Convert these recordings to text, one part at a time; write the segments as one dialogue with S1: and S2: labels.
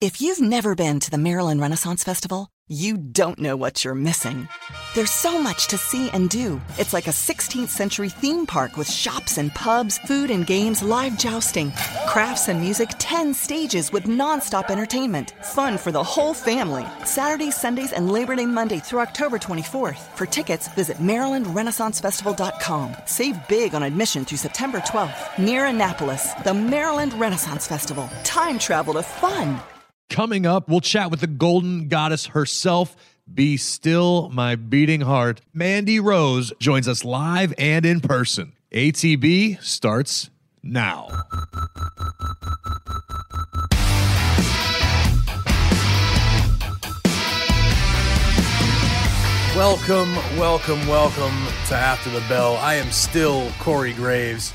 S1: If you've never been to the Maryland Renaissance Festival, you don't know what you're missing. There's so much to see and do. It's like a 16th century theme park with shops and pubs, food and games, live jousting, crafts and music, 10 stages with nonstop entertainment. Fun for the whole family. Saturdays, Sundays, and Labor Day Monday through October 24th. For tickets, visit MarylandRenaissanceFestival.com. Save big on admission through September 12th. Near Annapolis, the Maryland Renaissance Festival. Time travel to fun.
S2: Coming up, we'll chat with the golden goddess herself. Be still, my beating heart. Mandy Rose joins us live and in person. ATB starts now.
S3: Welcome, welcome, welcome to After the Bell. I am still Corey Graves.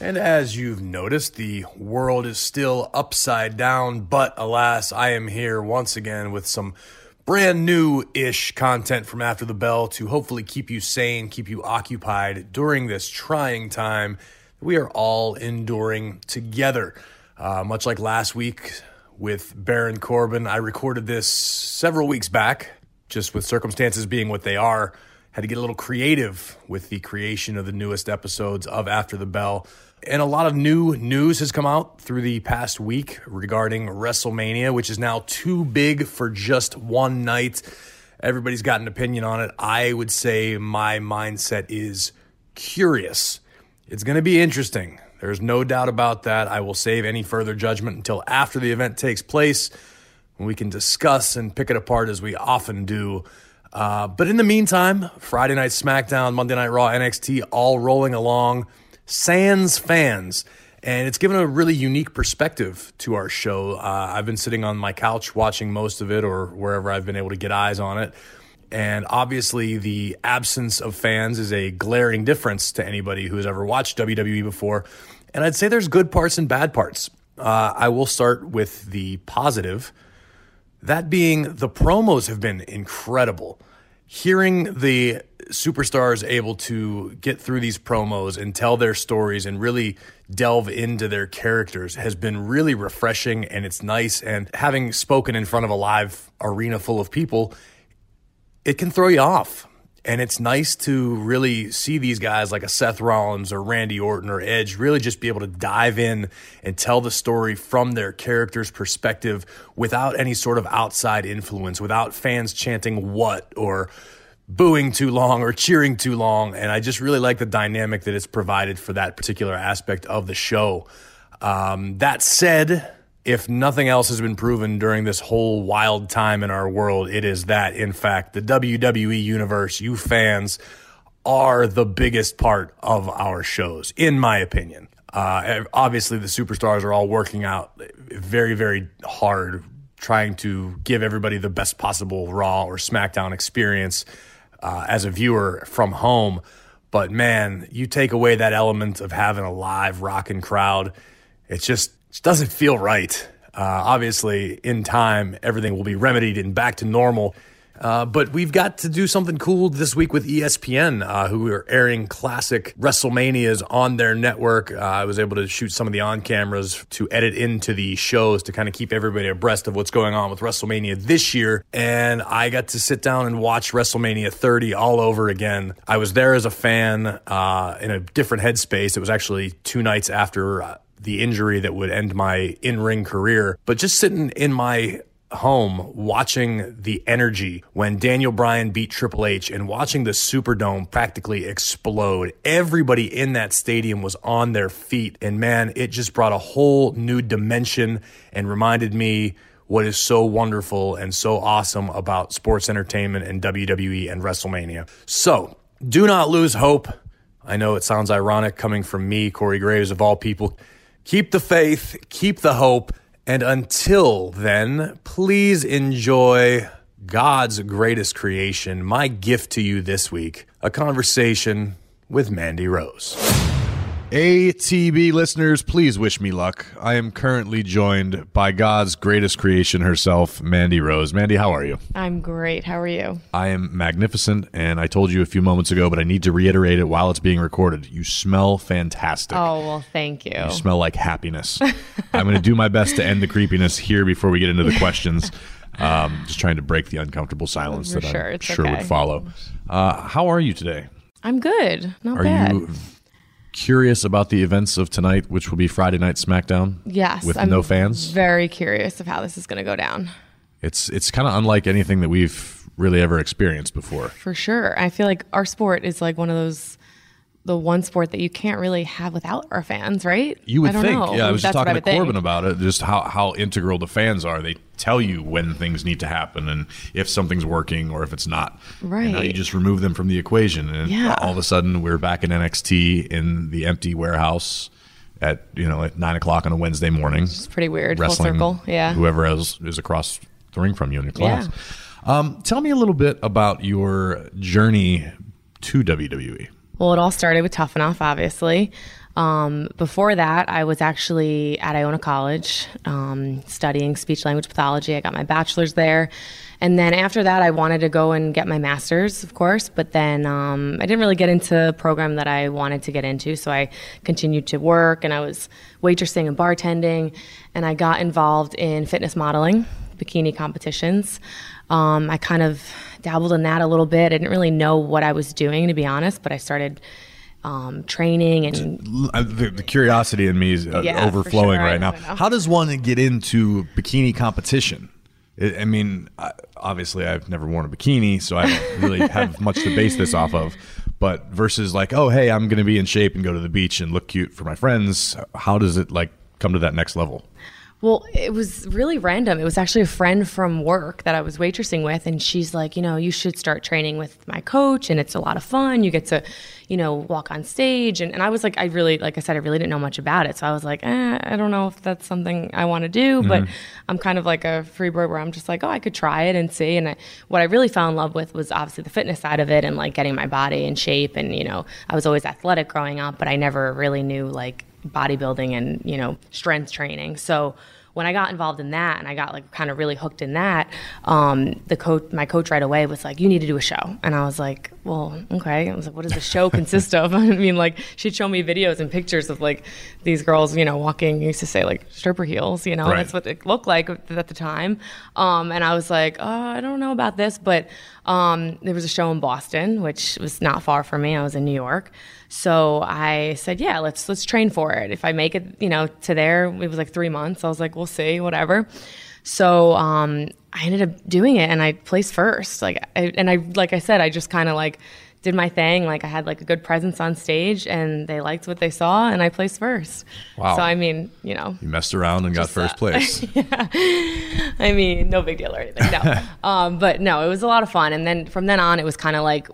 S3: And as you've noticed, the world is still upside down, but alas, I am here once again with some brand new ish content from After the Bell to hopefully keep you sane, keep you occupied during this trying time we are all enduring together. Uh, much like last week with Baron Corbin, I recorded this several weeks back, just with circumstances being what they are. Had to get a little creative with the creation of the newest episodes of After the Bell. And a lot of new news has come out through the past week regarding WrestleMania, which is now too big for just one night. Everybody's got an opinion on it. I would say my mindset is curious. It's going to be interesting. There's no doubt about that. I will save any further judgment until after the event takes place when we can discuss and pick it apart as we often do. Uh, but in the meantime, Friday Night SmackDown, Monday Night Raw, NXT all rolling along sans fans. And it's given a really unique perspective to our show. Uh, I've been sitting on my couch watching most of it or wherever I've been able to get eyes on it. And obviously, the absence of fans is a glaring difference to anybody who has ever watched WWE before. And I'd say there's good parts and bad parts. Uh, I will start with the positive. That being, the promos have been incredible. Hearing the superstars able to get through these promos and tell their stories and really delve into their characters has been really refreshing and it's nice. And having spoken in front of a live arena full of people, it can throw you off. And it's nice to really see these guys like a Seth Rollins or Randy Orton or Edge really just be able to dive in and tell the story from their character's perspective without any sort of outside influence, without fans chanting what or booing too long or cheering too long. And I just really like the dynamic that it's provided for that particular aspect of the show. Um, that said, if nothing else has been proven during this whole wild time in our world, it is that, in fact, the WWE universe, you fans, are the biggest part of our shows, in my opinion. Uh, obviously, the superstars are all working out very, very hard, trying to give everybody the best possible Raw or SmackDown experience uh, as a viewer from home. But man, you take away that element of having a live rocking crowd, it's just, just doesn't feel right. Uh, obviously, in time, everything will be remedied and back to normal. Uh, but we've got to do something cool this week with ESPN, uh, who are airing classic WrestleManias on their network. Uh, I was able to shoot some of the on cameras to edit into the shows to kind of keep everybody abreast of what's going on with WrestleMania this year. And I got to sit down and watch WrestleMania 30 all over again. I was there as a fan uh, in a different headspace. It was actually two nights after uh, the injury that would end my in ring career. But just sitting in my home watching the energy when Daniel Bryan beat Triple H and watching the Superdome practically explode. Everybody in that stadium was on their feet. And man, it just brought a whole new dimension and reminded me what is so wonderful and so awesome about sports entertainment and WWE and WrestleMania. So do not lose hope. I know it sounds ironic coming from me, Corey Graves, of all people. Keep the faith, keep the hope. And until then, please enjoy God's greatest creation, my gift to you this week a conversation with Mandy Rose. ATB listeners, please wish me luck. I am currently joined by God's greatest creation herself, Mandy Rose. Mandy, how are you?
S4: I'm great. How are you?
S3: I am magnificent, and I told you a few moments ago, but I need to reiterate it while it's being recorded. You smell fantastic.
S4: Oh, well, thank you.
S3: You smell like happiness. I'm going to do my best to end the creepiness here before we get into the questions. Um, just trying to break the uncomfortable silence
S4: For
S3: that
S4: sure,
S3: I'm
S4: it's
S3: sure
S4: okay.
S3: would follow. Uh, how are you today?
S4: I'm good. Not
S3: Are
S4: bad.
S3: you curious about the events of tonight, which will be Friday Night SmackDown?
S4: yes.
S3: with
S4: I'm
S3: no fans.
S4: Very curious of how this is going to go down.
S3: It's it's kind of unlike anything that we've really ever experienced before.
S4: For sure. I feel like our sport is like one of those, the one sport that you can't really have without our fans, right?
S3: You would
S4: I don't
S3: think,
S4: know.
S3: yeah. I was just
S4: That's
S3: talking to
S4: would think.
S3: Corbin about it, just how how integral the fans are. They tell you when things need to happen and if something's working or if it's not. And now you just remove them from the equation, and
S4: Yeah.
S3: all of a sudden we're back in NXT in the empty warehouse at you know at nine o'clock on a Wednesday morning.
S4: It's pretty weird. Full circle. Yeah.
S3: whoever else is across the ring from you in your class. Um, tell me a little bit about your journey to. WWE.
S4: Well, it all started with Tough Enough, obviously. Um, before that, I was actually at Iona College um, studying speech language pathology. I got my bachelor's there. And then after that, I wanted to go and get my master's, of course. But then um, I didn't really get into the program that I wanted to get into. So I continued to work and I was waitressing and bartending. And I got involved in fitness modeling, bikini competitions. Um, I kind of dabbled in that a little bit. I didn't really know what I was doing, to be honest, but I started um, training and
S3: The, the curiosity in me is uh,
S4: Yeah,
S3: overflowing
S4: sure.
S3: Right now. How does one get into bikini competition? I I mean, obviously, I've never worn a bikini, so I don't really have much to base this off of. But versus like, oh, hey, I'm going to be in shape and go to the beach and look cute for my friends. How does it like come to that next level?
S4: Well, it was really random. It was actually a friend from work that I was waitressing with, and she's like, you know, you should start training with my coach, and it's a lot of fun. You get to, you know, walk on stage. And, and I was like, I really, like I said, I really didn't know much about it. So I was like, eh, I don't know if that's something I want to do, but I'm kind of like a free bird where I'm just like, oh, I could try it and see. And I, what I really fell in love with was obviously the fitness side of it and like getting my body in shape. And, you know, I was always athletic growing up, but I never really knew like bodybuilding and you know strength training. So when i got involved in that and i got like kind of really hooked in that um, the coach my coach right away was like you need to do a show. And i was like well okay i was like what does the show consist of i mean like she'd show me videos and pictures of like these girls you know walking used to say like stripper heels you know
S3: Right.
S4: that's what it looked like at the time um, and i was like oh i don't know about this but um, there was a show in boston which was not far from me i was in new york so I said, yeah, let's let's train for it. If I make it, you know, to there, it was like three months. I was like, we'll see, whatever. So um, I ended up doing it, and I placed first. Like, I, and I like I said, I just kind of like did my thing. Like I had like a good presence on stage, and they liked what they saw, and I placed first.
S3: Wow.
S4: So I mean, you know,
S3: You messed around and got first place. yeah.
S4: I mean, no big deal or anything. No. um, but no, it was a lot of fun. And then from then on, it was kind of like,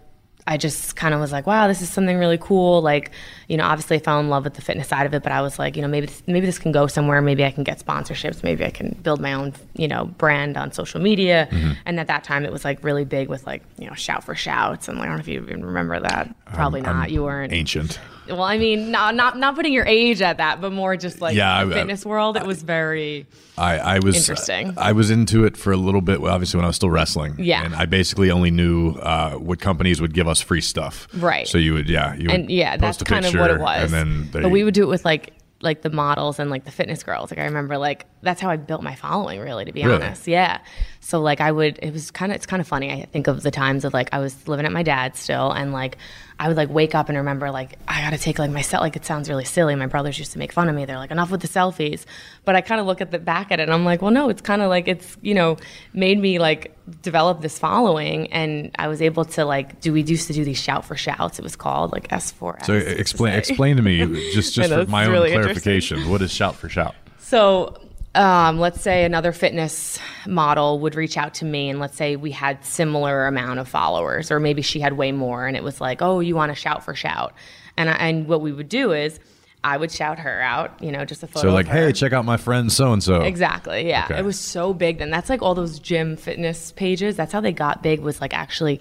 S4: I just kind of was like, wow, this is something really cool. Like, you know, obviously I fell in love with the fitness side of it, but I was like, you know, maybe this, maybe this can go somewhere. Maybe I can get sponsorships. Maybe I can build my own, you know, brand on social media. And at that time, it was like really big with like, you know, shout for shouts. And like, I don't know if you even remember that. Probably not.
S3: I'm
S4: you weren't.
S3: ancient.
S4: Well, I mean, not not not putting your age at that, but more just like
S3: Yeah,
S4: the
S3: I- I-
S4: fitness world. It was very.
S3: I, I was
S4: Interesting.
S3: I was into it for a little bit, obviously when I was still wrestling.
S4: Yeah.
S3: and I basically only knew uh, what companies would give us free stuff.
S4: Right.
S3: So you would, yeah, you
S4: and yeah, that's kind of what it was.
S3: And then they,
S4: but we would do it with like like the models and like the fitness girls. Like I remember like that's how I built my following really to be
S3: Really?
S4: honest. Yeah. So like I would it was kind of it's kind of funny. I think of the times of like I was living at my dad's still and like I would like wake up and remember like I got to take like my set like it sounds really silly. My brothers used to make fun of me. They're like enough with the selfies. But I kind of look at the back at it and I'm like, well no, it's kind of like it's, you know, made me like develop this following and I was able to like do we used to do these shout for shouts. It was called like S4.
S3: So uh, explain explain to me just just for my own clarification. What is shout for shout?
S4: So, um, let's say another fitness model would reach out to me, and let's say we had similar amount of followers, or maybe she had way more, and it was like, "Oh, you want to shout for shout?" And I, and what we would do is, I would shout her out, you know, just a photo.
S3: So like, hey, check out my friend so and so.
S4: Exactly. Yeah.
S3: Okay.
S4: It was so big then. That's like all those gym fitness pages. That's how they got big was like actually,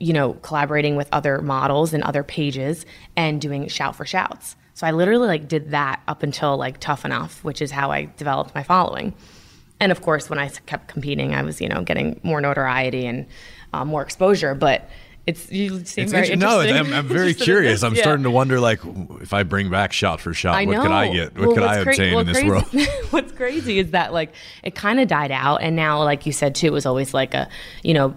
S4: you know, collaborating with other models and other pages and doing shout for shouts. So I literally like did that up until like Tough Enough, which is how I developed my following. And of course, when I kept competing, I was you know getting more notoriety and uh, more exposure. But it's you seem
S5: It's
S4: very
S5: inter- no. I'm, I'm very curious. I'm
S4: Yeah.
S5: starting to wonder, like, if I bring back shot for shot, what could I get? What
S4: Well,
S5: could I
S4: cra-
S5: obtain
S4: well,
S5: in this
S4: crazy-
S5: world?
S4: what's crazy is that like it kind of died out, and now, like you said too, it was always like a, you know,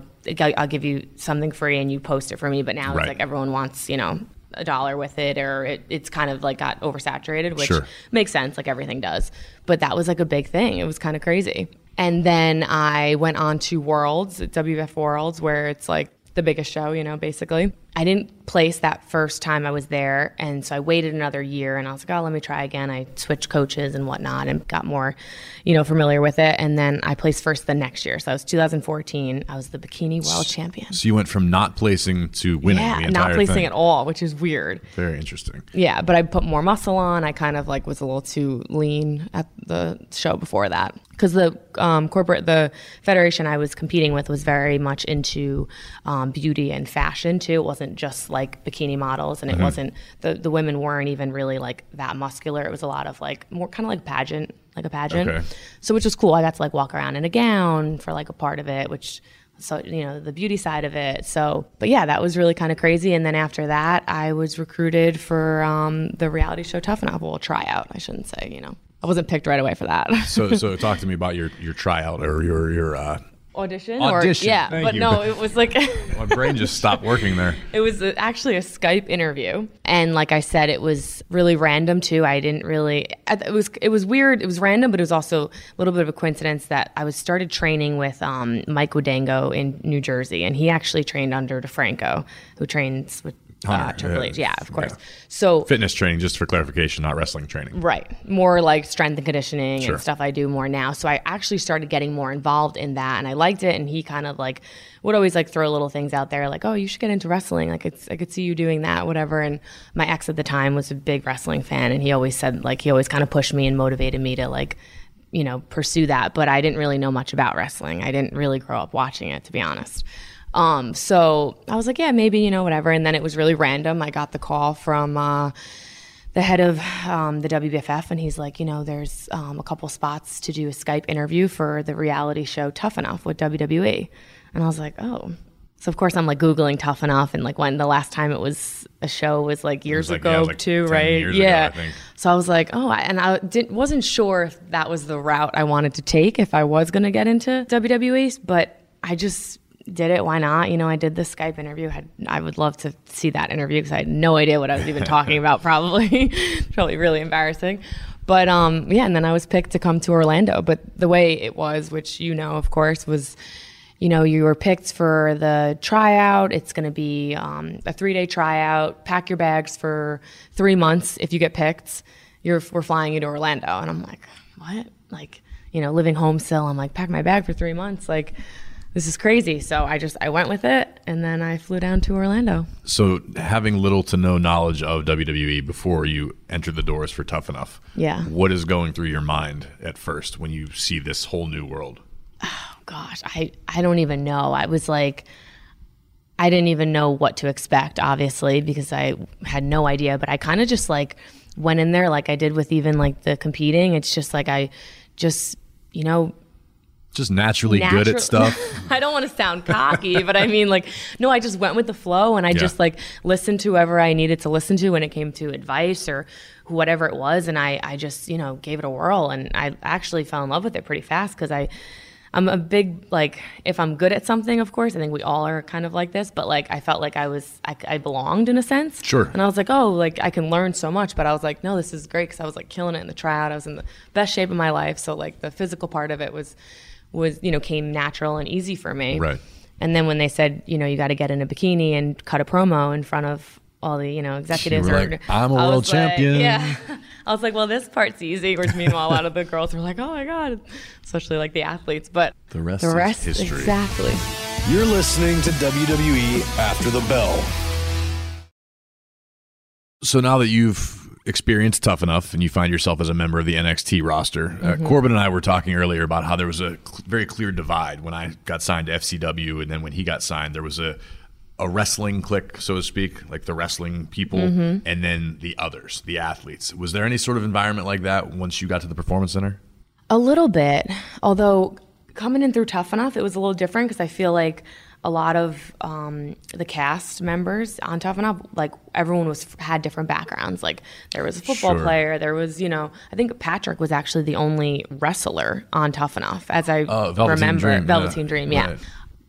S4: I'll give you something free and you post it for me. But now
S5: Right.
S4: it's like everyone wants, you know, a dollar with it, or it, it's kind of like got oversaturated, which
S5: Sure.
S4: makes sense, like everything does. But that was like a big thing. It was kind of crazy. And then I went on to Worlds, WF Worlds, where it's like the biggest show, you know, basically. I didn't place that first time I was there. And so I waited another year and I was like, oh, let me try again. I switched coaches and whatnot and got more, you know, familiar with it. And then I placed first the next year. So I was 2014. I was the bikini world champion.
S5: So you went from not placing to winning
S4: Yeah, not placing
S5: thing.
S4: at all, which is weird.
S5: Very interesting.
S4: Yeah, but I put more muscle on. I kind of like was a little too lean at the show before that because the um, corporate, the federation I was competing with was very much into um, beauty and fashion too. It wasn't just like bikini models, and it wasn't the the women weren't even really like that muscular. It was a lot of like more kind of like pageant, like a pageant.
S5: Okay.
S4: So which was cool. I got to like walk around in a gown for like a part of it, which so you know the beauty side of it so but yeah that was really kind of crazy and then after that i was recruited for um, the reality show tough enough well tryout i shouldn't say you know i wasn't picked right away for that
S5: So, so talk to me about your your tryout or your your. Uh,
S4: audition,
S5: Audition,
S4: or yeah
S5: thank
S4: but
S5: you.
S4: no it was like
S5: my brain just stopped working there.
S4: It was a- actually a Skype interview, and like I said, it was really random too. I didn't really. It was it was weird. It was random, but it was also a little bit of a coincidence that I was started training with um, Mike Wodango in New Jersey, and he actually trained under DeFranco, who trains with uh, Triple
S5: yeah.
S4: H. Yeah, of course.
S5: Yeah.
S4: So
S5: Fitness training, just for clarification, not wrestling training.
S4: Right. More like strength and conditioning
S5: Sure.
S4: and stuff I do more now. So I actually started getting more involved in that and I liked it and he kind of like would always like throw little things out there like, "Oh, you should get into wrestling. Like it's I could see you doing that, whatever." And my ex at the time was a big wrestling fan and he always said like he always kind of pushed me and motivated me to like you know, pursue that, but I didn't really know much about wrestling. I didn't really grow up watching it to be honest. Um, so I was like, yeah, maybe, you know, whatever. And then it was really random. I got the call from uh, the head of um, the WBFF, and he's like, you know, there's um, a couple spots to do a Skype interview for the reality show Tough Enough with WWE. And I was like, oh. So of course I'm like googling Tough Enough, and like when the last time it was a show was like years
S5: like-
S4: ago
S5: yeah, like
S4: too,
S5: 10
S4: right?
S5: years ago,
S4: yeah.
S5: I.
S4: So I was like, oh, I- and I didn't wasn't sure if that was the route I wanted to take if I was going to get into WWE, but I just did it. Why not? You know, I did the Skype interview. Had I would love to see that interview because I had no idea what I was even talking about. Probably, probably really embarrassing. But um, yeah, and then I was picked to come to Orlando. But the way it was, which you know, of course, was you know, you were picked for the tryout. It's going to be um, a three day tryout. Pack your bags for three months if you get picked. You're, we're flying you to Orlando. And I'm like, what? Like, you know, living home still. I'm like, pack my bag for three months. Like, this is crazy. So I just, I went with it. And then I flew down to Orlando.
S5: So, having little to no knowledge of WWE before you enter the doors for Tough Enough,
S4: Yeah.
S5: what is going through your mind at first when you see this whole new world?
S4: Oh gosh, I, I don't even know. I was like, I didn't even know what to expect, obviously, because I had no idea. But I kind of just like went in there like I did with even like the competing. It's just like I just, you know,
S5: Just naturally good at stuff.
S4: I don't want to sound cocky, but I mean, like, no, I just went with the flow and I just like listened to whoever I needed to listen to when it came to advice or whatever it was. And I, I just, you know, gave it a whirl and I actually fell in love with it pretty fast because I, I'm a big, like, if I'm good at something, of course, I think we all are kind of like this, but like, I felt like I was, I, I belonged in a sense.
S5: Sure.
S4: And I was like, oh, like, I can learn so much. But I was like, no, this is great because I was like killing it in the tryout. I was in the best shape of my life. So, like, the physical part of it was, was you know came natural and easy for me
S5: Right.
S4: and then when they said you know you got to get in a bikini and cut a promo in front of all the you know executives or-
S5: like, "I'm a
S4: I
S5: world
S4: was like-
S5: champion."
S4: yeah i was like well this part's easy which meanwhile a lot of the girls were like oh my god especially like the athletes but
S5: The rest
S4: the
S5: is
S4: rest
S5: history.
S4: exactly
S3: You're listening to WWE After the Bell.
S5: So now that you've experienced tough enough and you find yourself as a member of the NXT roster,
S4: Mm-hmm.
S5: uh, Corbin and I were talking earlier about how there was a cl- very clear divide when I got signed to FCW, and then when he got signed, there was a a wrestling clique, so to speak, like the wrestling people,
S4: Mm-hmm.
S5: and then the others, the athletes. Was there any sort of environment like that once you got to the performance center?
S4: A little bit, although coming in through Tough Enough, it was a little different because I feel like a lot of um, the cast members on Tough Enough, like everyone was had different backgrounds. Like there was a football
S5: Sure.
S4: player, there was you know, I think Patrick was actually the only wrestler on Tough Enough, as I
S5: Oh, Velveteen
S4: remember.
S5: Dream, yeah.
S4: Velveteen Dream, yeah.
S5: Right.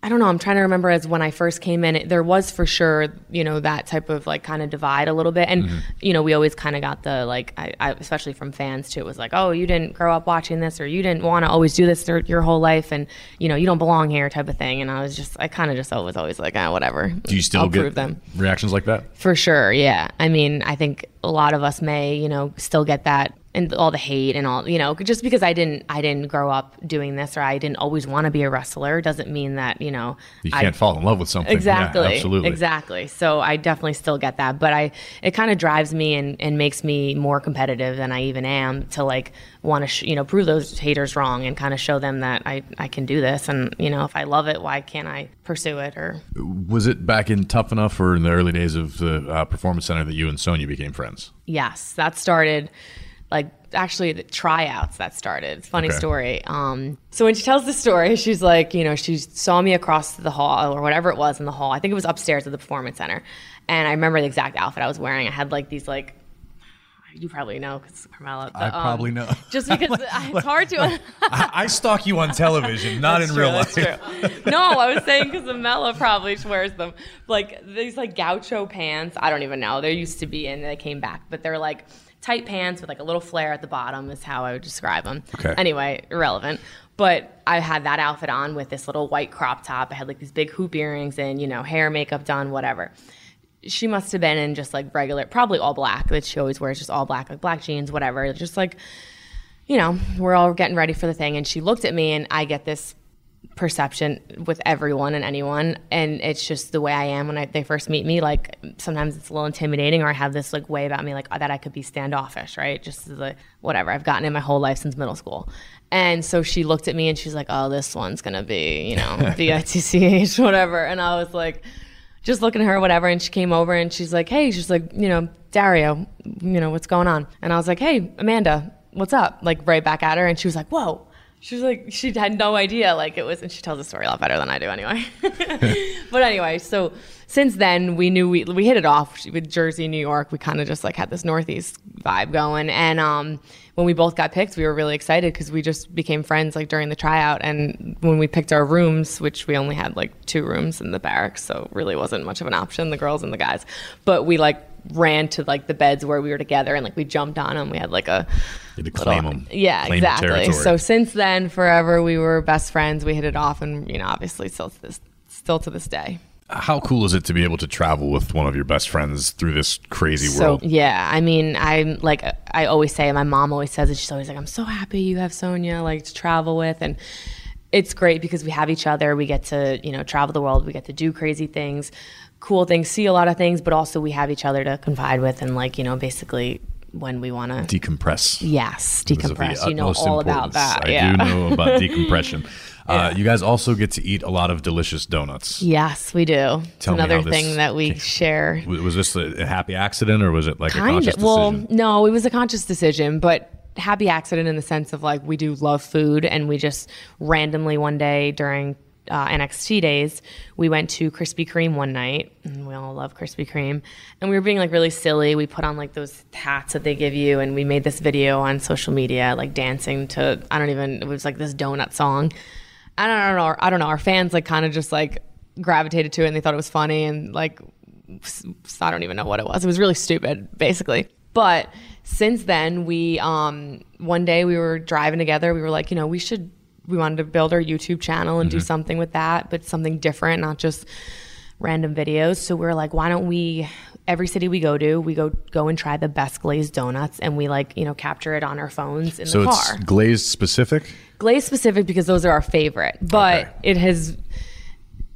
S4: I don't know. I'm trying to remember as when I first came in, it, there was for sure, you know, that type of like kind of divide a little bit. And,
S5: Mm-hmm.
S4: you know, we always kind of got the like, I, I, especially from fans too, it was like, oh, you didn't grow up watching this or you didn't want to always do this your, your whole life and, you know, you don't belong here type of thing. And I was just, I kind of just was always like, ah, whatever.
S5: Do you still
S4: I'll
S5: get
S4: them.
S5: reactions like that?
S4: For sure, yeah. I mean, I think a lot of us may, you know, still get that and all the hate and all, you know, just because I didn't, I didn't grow up doing this or I didn't always want to be a wrestler doesn't mean that, you know,
S5: You can't fall in love with something. Yeah,
S4: Exactly.
S5: absolutely.
S4: Exactly. So I definitely still get that, but I it kind of drives me and, and makes me more competitive than I even am to like want to sh- you know prove those haters wrong and kind of show them that I I can do this and you know if I love it why can't I pursue it or
S5: Was it back in Tough Enough or in the early days of the uh, Performance Center that you and Sonya became friends?
S4: Yes, that started like actually the tryouts that started. It's funny
S5: Okay.
S4: story. Um, so when she tells the story, she's like, you know, she saw me across the hall or whatever it was in the hall. I think it was upstairs at the performance center, and I remember the exact outfit I was wearing. I had like these like. You probably know because Carmella.
S2: I
S4: um,
S2: probably know.
S4: Just because it's hard to.
S2: I, I stalk you on television, not in
S4: true,
S2: real life.
S4: No, I was saying because Amela probably wears them. Like these like gaucho pants. I don't even know. They used to be in. they came back, but they're like tight pants with like a little flare at the bottom is how I would describe them.
S5: Okay.
S4: Anyway, irrelevant. But I had that outfit on with this little white crop top. I had like these big hoop earrings and you know hair, makeup done, whatever. She must have been in just like regular, probably all black. That she always wears just all black, like black jeans, whatever. Just like you know, we're all getting ready for the thing. And she looked at me, and I get this perception with everyone and anyone. And it's just the way I am when I, they first meet me. Like, sometimes it's a little intimidating, or I have this like way about me, like oh, that I could be standoffish, right? Just a whatever. I've gotten in my whole life since middle school. And so she looked at me and she's like, oh, this one's to be, you know, B I T C H, whatever. And I was like, just looking at her, whatever. And she came over and she's like, hey, she's like, you know, Dario, you know, what's going on? And I was like, hey, Amanda, what's up? Like right back at her. And she was like, whoa. She was like, she had no idea. Like it was, and she tells the story a lot better than I do anyway. but anyway, so since then we knew we, we hit it off with Jersey, New York. We kind of just like had this Northeast vibe going. And, um, when we both got picked, we were really excited because we just became friends like during the tryout. And when we picked our rooms, which we only had like two rooms in the barracks, so really wasn't much of an option, the girls and the guys. But we like ran to like the beds where we were together and like we jumped on them. We had like a
S5: You had to claim them.
S4: yeah,
S5: claim
S4: exactly. So since then, forever we were best friends. We hit it off, and you know, obviously, still to this, still to this day.
S5: How cool is it to be able to travel with one of your best friends through this crazy
S4: So
S5: world?
S4: yeah, I mean, I'm like I always say, my mom always says it. She's always like, "I'm so happy you have Sonya like to travel with," and it's great because we have each other. We get to you know travel the world. We get to do crazy things, cool things, see a lot of things, but also we have each other to confide with, and like you know, basically when we want to.
S5: Decompress.
S4: Yes,
S5: It is of the
S4: decompress. You know all about that.
S5: I
S4: yeah.
S5: do know about decompression. Uh, you guys also get to eat a lot of delicious donuts.
S4: Yes, we do. It's another thing that we
S5: came-
S4: share.
S5: Was this a a happy accident or was it like a
S4: Kind
S5: conscious
S4: of. Well,
S5: decision?
S4: no, it was a conscious decision, but happy accident in the sense of like we do love food, and we just randomly one day during uh, NXT days, we went to Krispy Kreme one night, and we all love Krispy Kreme, and we were being like really silly. We put on like those hats that they give you, and we made this video on social media, like dancing to I don't even it was like this donut song. I don't, know. I don't know. Our fans like kind of just like gravitated to it, and they thought it was funny, and like I don't even know what it was. It was really stupid, basically. But since then, we um one day we were driving together. We were like, you know, we should we wanted to build our YouTube channel and do mm-hmm. something with that, but something different, not just random videos. So we are like, why don't we every city we go to, we go go and try the best glazed donuts and we like, you know, capture it on our phones in
S5: So
S4: the
S5: it's
S4: car
S5: glazed specific?
S4: Glazed specific because those are our favorite but
S5: Okay.
S4: it has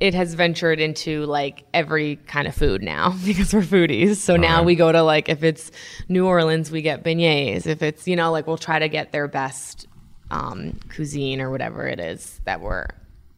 S4: it has ventured into like every kind of food now because we're foodies so now
S5: right.
S4: we go to like if it's new orleans we get beignets if it's you know like we'll try to get their best um, cuisine or whatever it is that we're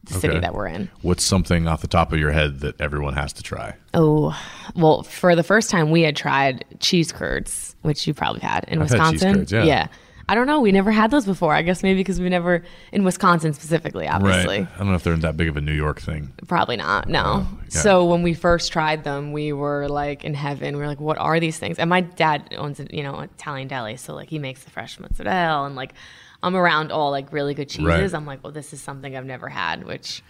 S4: the city that we're in.
S3: What's something off the top of your head that everyone has to try?
S4: Oh, well, for the first time, we had tried cheese curds, which you probably had in
S3: I've had cheese
S4: Wisconsin.
S3: curds, yeah.
S4: I don't know. We never had those before. I guess maybe because we never, in Wisconsin specifically, obviously.
S3: Right. I don't know if they're in that big of a New York thing.
S4: Probably not. No.
S3: okay.
S4: So when we first tried them, we were like in heaven. We were like, "What are these things?" And my dad owns, a, you know, an Italian deli, so like he makes the fresh mozzarella, and like I'm around all like really good cheeses.
S3: Right.
S4: I'm like, "Well, this is something I've never had," which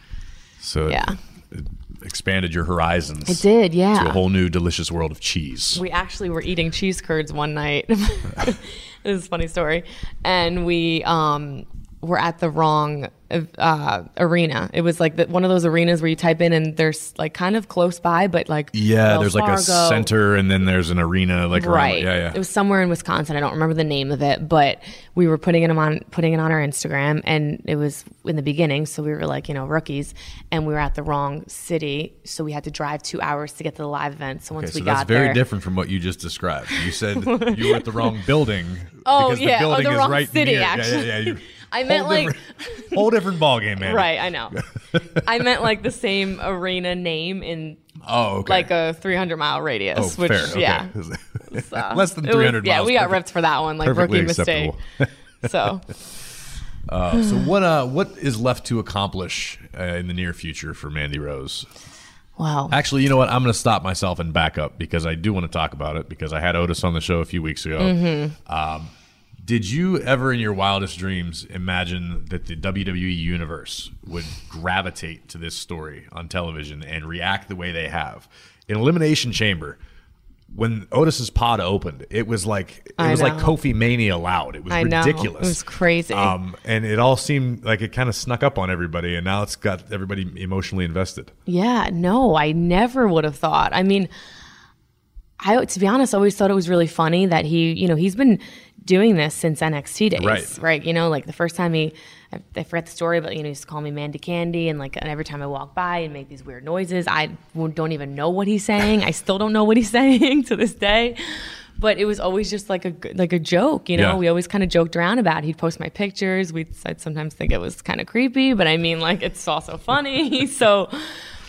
S3: So
S4: Yeah.
S3: it expanded your horizons.
S4: it did. Yeah.
S3: To a whole new delicious world of cheese.
S4: we actually were eating cheese curds one night. this is a funny story, and we um were at the wrong uh, arena. It was like the, one of those arenas where you type in and there's like kind of close by, but like
S3: yeah,
S4: Wells
S3: there's like a center and then there's an arena like around-
S4: Right.
S3: yeah, yeah.
S4: It was somewhere in Wisconsin. I don't remember the name of it, but we were putting it on putting it on our Instagram and it was in the beginning, so we were like, you know, rookies and we were at the wrong city, so we had to drive 2 hours to get to the live event. So once
S3: Okay,
S4: we
S3: so
S4: got
S3: that's very
S4: there
S3: different from what you just described. You said you were at the wrong building
S4: Oh,
S3: because
S4: yeah.
S3: the
S4: Oh,
S3: building
S4: the
S3: is
S4: wrong
S3: right
S4: city,
S3: near.
S4: actually.
S3: Yeah, yeah, yeah.
S4: I meant
S3: whole
S4: like
S3: whole different ball game, man.
S4: Right, I know. I meant like the same arena name in
S3: Oh, okay.
S4: like a 300 mile radius,
S3: oh,
S4: which
S3: fair. Okay.
S4: yeah,
S3: Uh, Less than
S4: It was-
S3: 300
S4: Yeah, we got ripped for that one, like rookie mistake. So
S3: Uh, so what uh what is left to accomplish uh, in the near future for Mandy Rose?
S4: wow,
S3: Actually, you know what? I'm going to stop myself and back up because I do want to talk about it because I had Otis on the show a few weeks ago.
S4: Mm-hmm.
S3: Um, did you ever, in your wildest dreams, imagine that the WWE universe would gravitate to this story on television and react the way they have? In Elimination Chamber, when Otis's pod opened, it was like it
S4: I
S3: was like. Kofi Mania loud. It was
S4: I know.
S3: ridiculous.
S4: It was crazy.
S3: Um, and it all seemed like it kind of snuck up on everybody, and now it's got everybody emotionally invested.
S4: Yeah, no, I never would have thought. I mean, I to be honest, I always thought it was really funny that he, you know, he's been doing this since NXT days,
S3: Right.
S4: You know, like the first time he, I, I forget the story, but you know, he used to call me Mandy Candy, and like and every time I walk by and make these weird noises, I don't even know what he's saying. I still don't know what he's saying to this day. But it was always just like a like a joke, you know.
S3: Yeah.
S4: We always kind of joked around about. it. He'd post my pictures. We'd I'd sometimes think it was kind of creepy, but I mean, like it's also funny. so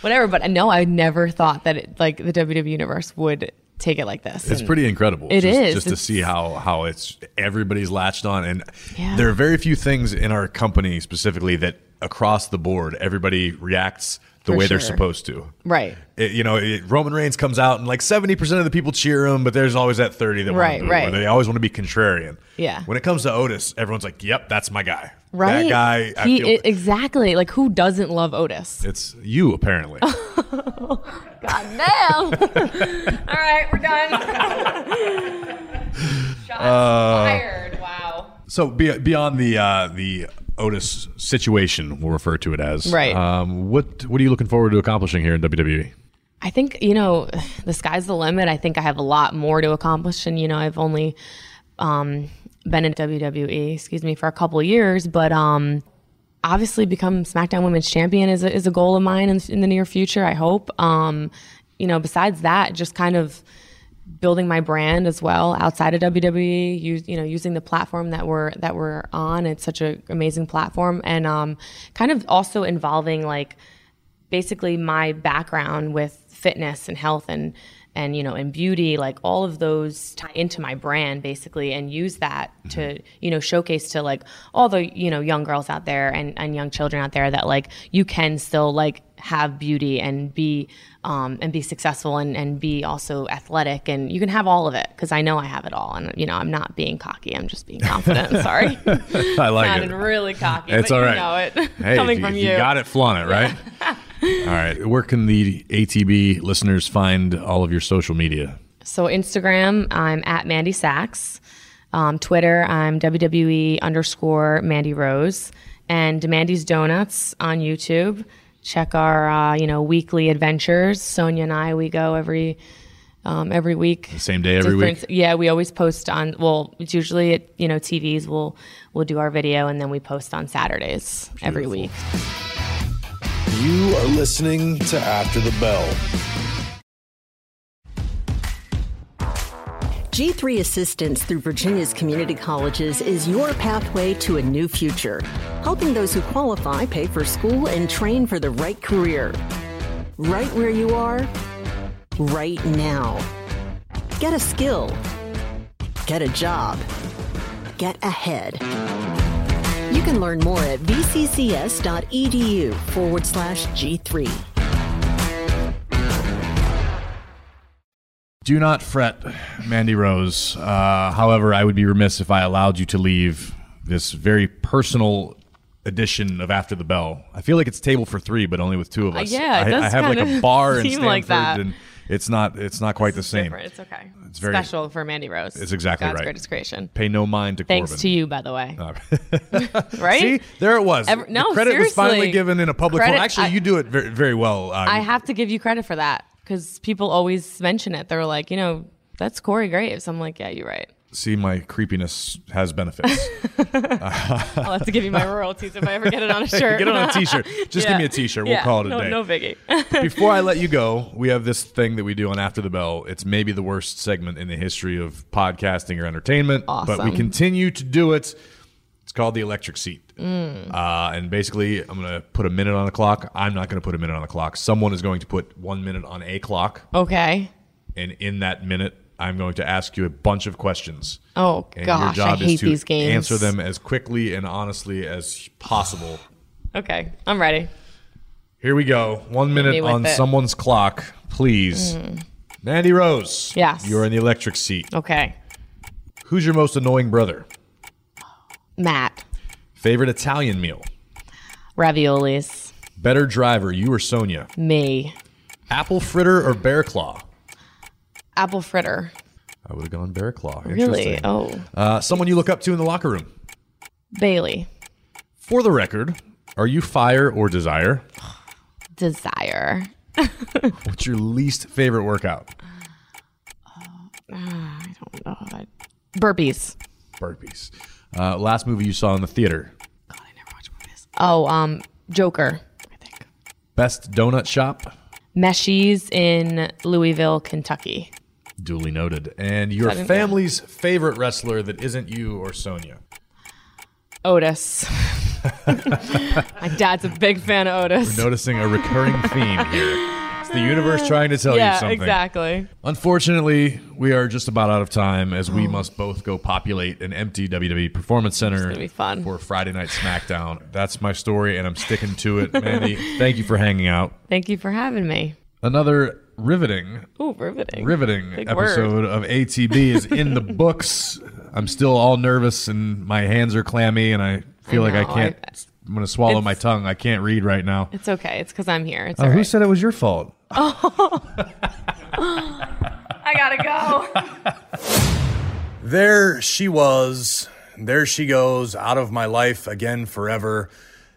S4: whatever. But no, I never thought that it, like the WWE universe would take it like this.
S3: It's pretty incredible.
S4: It
S3: just,
S4: is.
S3: just to see how how it's everybody's latched on, and
S4: Yeah.
S3: there are very few things in our company specifically that across the board everybody reacts the
S4: For
S3: way they're supposed to.
S4: Right.
S3: It- you know, it, Roman Reigns comes out and like seventy percent of the people cheer him, but there's always that thirty that
S4: Right,
S3: want to boo,
S4: right.
S3: they always want to be contrarian.
S4: Yeah.
S3: When it comes to Otis, everyone's like, "Yep, that's my guy."
S4: Right.
S3: That guy. I
S4: He
S3: feel,
S4: i- exactly like who doesn't love Otis?
S3: it's you apparently.
S4: God damn. All right, we're done. Shots
S3: Uh,
S4: fired. Wow.
S3: So be, beyond the uh, the Otis situation, we'll refer to it as.
S4: Right.
S3: Um, what what are you looking forward to accomplishing here in? WWE?
S4: I think, you know, the sky's the limit. I think I have a lot more to accomplish. And, you know, I've only um, been in WWE, excuse me, for a couple years, but um, obviously become SmackDown Women's Champion is a, is a goal of mine in, in the near future, I hope. Um, you know, besides that, just kind of building my brand as well outside of WWE. Use you know using the platform that we're that we're on. It's such an amazing platform, and um, kind of also involving like basically my background with fitness and health and and you know and beauty like all of those tie into my brand basically and use that to you know showcase to like all the you know young girls out there and, and young children out there that like you can still like have beauty and be um, and be successful and, and be also athletic and you can have all of it because I know I have it all and you know I'm not being cocky I'm just being confident sorry.
S3: I like
S4: sounded
S3: it.
S4: really cocky
S3: It's
S4: but
S3: all
S4: you know it
S3: Hey,
S4: coming
S3: if
S4: from you
S3: you. got it, flaunt it, right? all right. Where can the ATB listeners find all of your social media?
S4: So Instagram, I'm at Mandy Sacs. Um, Twitter, I'm WWE underscore Mandy Rose. And Mandy's Donuts on YouTube. Check our uh, you know weekly adventures. Sonya and I we go every um, every week.
S3: Same day every week?
S4: Yeah, we always post on. Well, it's usually at you know TVs. We'll we'll do our video and then we post on Saturdays every week.
S6: You are listening to After the Bell. G3 Assistance through Virginia's community colleges is your pathway to a new future, helping those who qualify pay for school and train for the right career. Right where you are, right now. Get a skill, get a job, get ahead. You can learn more at vccs.edu forward slash G3.
S5: Do not fret, Mandy Rose. Uh, however, I would be remiss if I allowed you to leave this very personal edition of After the Bell. I feel like it's table for three, but only with two of
S4: Uh,
S5: us.
S4: yeah, it
S5: I,
S4: does
S5: I have like a
S4: kinda
S5: bar in
S4: seem
S5: Stanford,
S4: like that.
S5: and it's not. It's not quite the same.
S4: Different. It's okay. It's
S5: very-
S4: special for Mandy Rose.
S5: It's exactly
S4: God's
S5: right.
S4: greatest creation.
S5: Pay no mind to
S4: Thanks
S5: Corbin.
S4: to you, by the way.
S5: Uh,
S4: right?
S5: See, there it was.
S4: Ever-
S5: The
S4: no,
S5: credit was finally given in a public.
S4: Credit-
S5: Actually,
S4: I-
S5: you do it very, very well. Uh,
S4: I have to give you credit for that because people always mention it. They're like, you know, that's Corey Graves. I'm like, yeah, you're right.
S5: See, my creepiness has benefits.
S4: I'll have to give you my royalties if I ever get it on a shirt.
S5: Get it on a T-shirt. Just
S4: Yeah.
S5: give me a T-shirt. We'll
S4: Yeah.
S5: call it a
S4: no,
S5: day.
S4: No biggie.
S5: Before I let you go, we have this thing that we do on After the Bell. It's maybe the worst segment in the history of podcasting or entertainment, awesome. but we continue to do it. It's called the electric seat.
S4: Mm.
S5: Uh, and basically, I'm going to put a minute on the clock. I'm not going to put a minute on the clock. Someone is going to put one minute on a clock.
S4: okay.
S5: And in that minute, I'm going to ask you a bunch of questions.
S4: Oh
S5: And
S4: gosh,
S5: your
S4: I
S5: job is
S4: hate
S5: to
S4: these games.
S5: answer them as quickly and honestly as possible.
S4: Okay, I'm ready.
S5: Here we go. One minute on
S4: it. Mm.
S5: someone's clock, please. Mandy Rose.
S4: Yes.
S5: You're in the electric seat.
S4: Okay,
S5: Who's your most annoying brother?
S4: Matt,
S5: Favorite Italian meal?
S4: raviolis,
S5: Better driver, you or Sonya?
S4: me,
S5: Apple fritter or bear claw?
S4: Apple fritter.
S5: I would have gone bear claw.
S4: Really? Oh,
S5: Uh, someone you look up to in the locker room.
S4: Bayley,
S5: For the record, are you fire or desire?
S4: desire.
S5: What's your least favorite workout?
S4: Oh, I don't know. burpees.
S5: Burpees. Uh, last movie you saw in the theater. God, I never watched movies.
S4: Oh, um, Joker. I think
S5: Best donut shop.
S4: Meshies in Louisville, Kentucky.
S5: Duly noted. And your family's favorite wrestler that isn't you or Sonya.
S4: Otis. My dad's a big fan of Otis.
S5: Noticing a recurring theme here. It's the universe trying to tell you
S4: yeah,
S5: something.
S4: exactly.
S5: Unfortunately, we are just about out of time as we must both go populate an empty WWE Performance Center
S4: gonna be fun.
S5: for Friday Night SmackDown. That's my story, and I'm sticking to it. Mandy, thank you for hanging out.
S4: Thank you for having me.
S5: Another riveting,
S4: Ooh, riveting.
S5: riveting
S4: Big word.
S5: episode of ATB is in the books. I'm still all nervous, and my hands are clammy, and I feel like I can't.
S4: I-
S5: I'm going to swallow
S4: It's-
S5: my tongue. I can't read right now.
S4: It's okay. It's because I'm here. It's all
S5: who
S4: right.
S5: said it was your fault? Oh.
S4: I gotta go.
S3: There she was. There she goes out of my life again forever.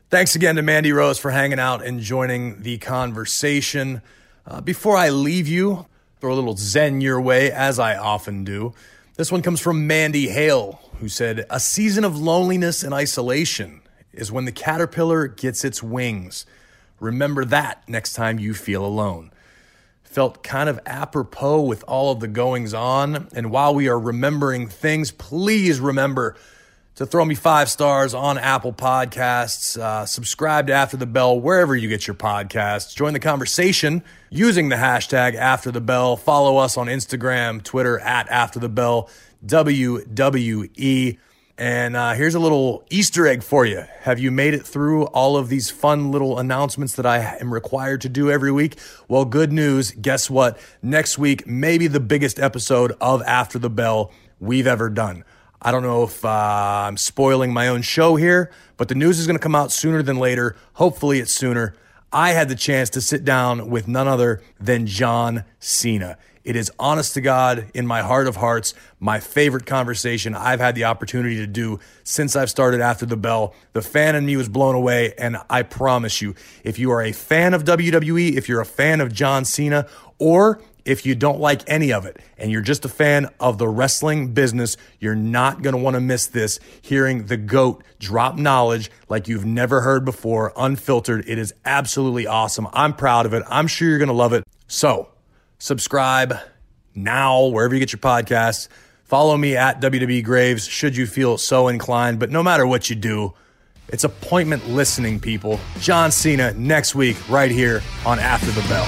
S3: Thanks again to Mandy Rose for hanging out and joining the conversation. Uh, before I leave you, throw a little zen your way, as I often do. This one comes from Mandy Hale, who said, A season of loneliness and isolation is when the caterpillar gets its wings. Remember that next time you feel alone felt kind of apropos with all of the goings on. And while we are remembering things, please remember to throw me five stars on Apple Podcasts. Uh, subscribe to After the Bell wherever you get your podcasts. Join the conversation using the hashtag After the Bell. Follow us on Instagram, Twitter at After the Bell, WWE. And uh, here's a little Easter egg for you. Have you made it through all of these fun little announcements that I am required to do every week? Well, good news. Guess what? Next week, maybe the biggest episode of After the Bell we've ever done. I don't know if uh, I'm spoiling my own show here, but the news is going to come out sooner than later. Hopefully, it's sooner. I had the chance to sit down with none other than John Cena. It is honest to God, in my heart of hearts, my favorite conversation I've had the opportunity to do since I've started After the Bell. The fan in me was blown away, and I promise you, if you are a fan of WWE, if you're a fan of John Cena, or if you don't like any of it and you're just a fan of the wrestling business, you're not going to want to miss this. Hearing the GOAT drop knowledge like you've never heard before, unfiltered. It is absolutely awesome. I'm proud of it. I'm sure you're going to love it. So, subscribe now, wherever you get your podcasts. Follow me at WWE Graves should you feel so inclined. But no matter what you do, it's appointment listening, people. John Cena next week, right here on After the Bell.